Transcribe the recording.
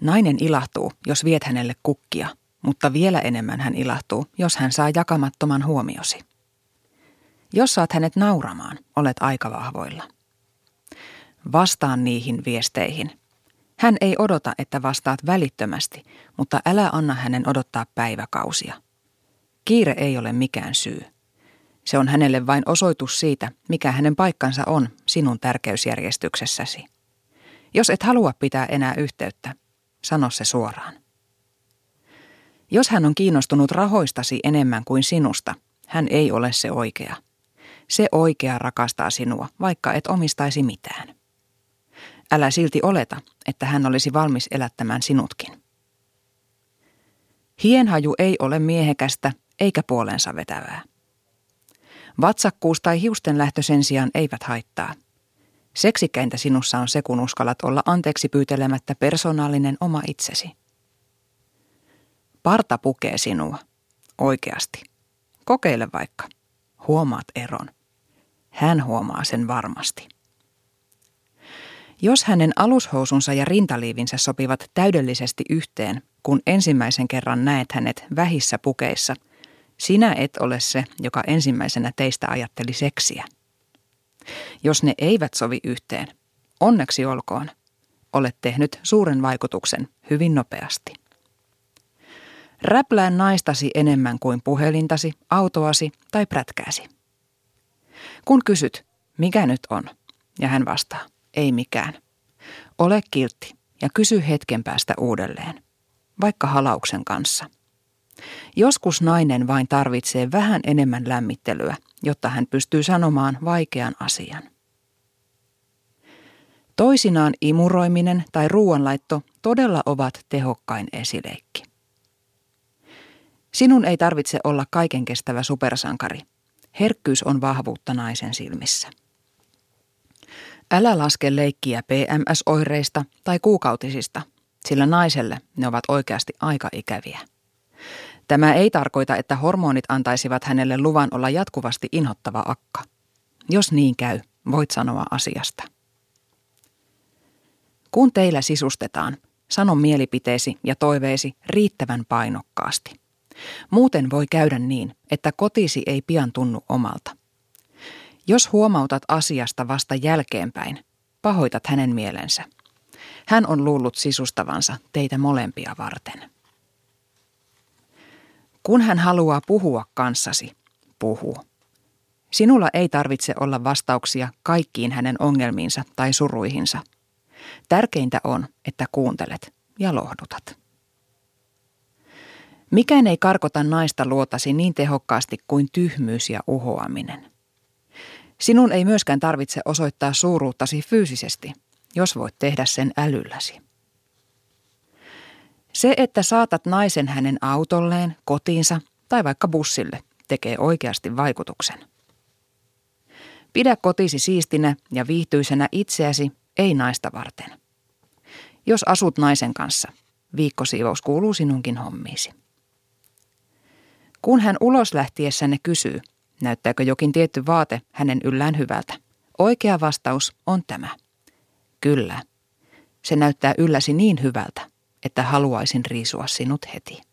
Nainen ilahtuu, jos viet hänelle kukkia, mutta vielä enemmän hän ilahtuu, jos hän saa jakamattoman huomiosi. Jos saat hänet nauramaan, olet aika vahvoilla. Vastaan niihin viesteihin. Hän ei odota, että vastaat välittömästi, mutta älä anna hänen odottaa päiväkausia. Kiire ei ole mikään syy. Se on hänelle vain osoitus siitä, mikä hänen paikkansa on sinun tärkeysjärjestyksessäsi. Jos et halua pitää enää yhteyttä, sano se suoraan. Jos hän on kiinnostunut rahoistasi enemmän kuin sinusta, hän ei ole se oikea. Se oikea rakastaa sinua, vaikka et omistaisi mitään. Älä silti oleta, että hän olisi valmis elättämään sinutkin. Hienhaju ei ole miehekästä eikä puolensa vetävää. Vatsakkuus tai hiusten lähtö sen sijaan eivät haittaa. Seksikäintä sinussa on se, kun uskallat olla anteeksi pyytelemättä persoonallinen oma itsesi. Parta pukee sinua. Oikeasti. Kokeile vaikka. Huomaat eron. Hän huomaa sen varmasti. Jos hänen alushousunsa ja rintaliivinsä sopivat täydellisesti yhteen, kun ensimmäisen kerran näet hänet vähissä pukeissa, sinä et ole se, joka ensimmäisenä teistä ajatteli seksiä. Jos ne eivät sovi yhteen, onneksi olkoon. Olet tehnyt suuren vaikutuksen hyvin nopeasti. Räplää naistasi enemmän kuin puhelintasi, autoasi tai prätkääsi. Kun kysyt, mikä nyt on, ja hän vastaa, ei mikään. Ole kiltti ja kysy hetken päästä uudelleen, vaikka halauksen kanssa. Joskus nainen vain tarvitsee vähän enemmän lämmittelyä, jotta hän pystyy sanomaan vaikean asian. Toisinaan imuroiminen tai ruoanlaitto todella ovat tehokkain esileikki. Sinun ei tarvitse olla kaiken kestävä supersankari. Herkkyys on vahvuutta naisen silmissä. Älä laske leikkiä PMS-oireista tai kuukautisista, sillä naiselle ne ovat oikeasti aika ikäviä. Tämä ei tarkoita, että hormonit antaisivat hänelle luvan olla jatkuvasti inhottava akka. Jos niin käy, voit sanoa asiasta. Kun teillä sisustetaan, sano mielipiteesi ja toiveesi riittävän painokkaasti. Muuten voi käydä niin, että kotisi ei pian tunnu omalta. Jos huomautat asiasta vasta jälkeenpäin, pahoitat hänen mielensä. Hän on luullut sisustavansa teitä molempia varten. Kun hän haluaa puhua kanssasi, puhu. Sinulla ei tarvitse olla vastauksia kaikkiin hänen ongelmiinsa tai suruihinsa. Tärkeintä on, että kuuntelet ja lohdutat. Mikään ei karkota naista luotasi niin tehokkaasti kuin tyhmyys ja uhoaminen. Sinun ei myöskään tarvitse osoittaa suuruuttasi fyysisesti, jos voit tehdä sen älylläsi. Se, että saatat naisen hänen autolleen, kotiinsa tai vaikka bussille, tekee oikeasti vaikutuksen. Pidä kotisi siistinä ja viihtyisenä itseäsi, ei naista varten. Jos asut naisen kanssa, viikkosiivous kuuluu sinunkin hommiisi. Kun hän ulos lähtiessänne kysyy, näyttääkö jokin tietty vaate hänen yllään hyvältä, oikea vastaus on tämä. Kyllä. Se näyttää ylläsi niin hyvältä, että haluaisin riisua sinut heti.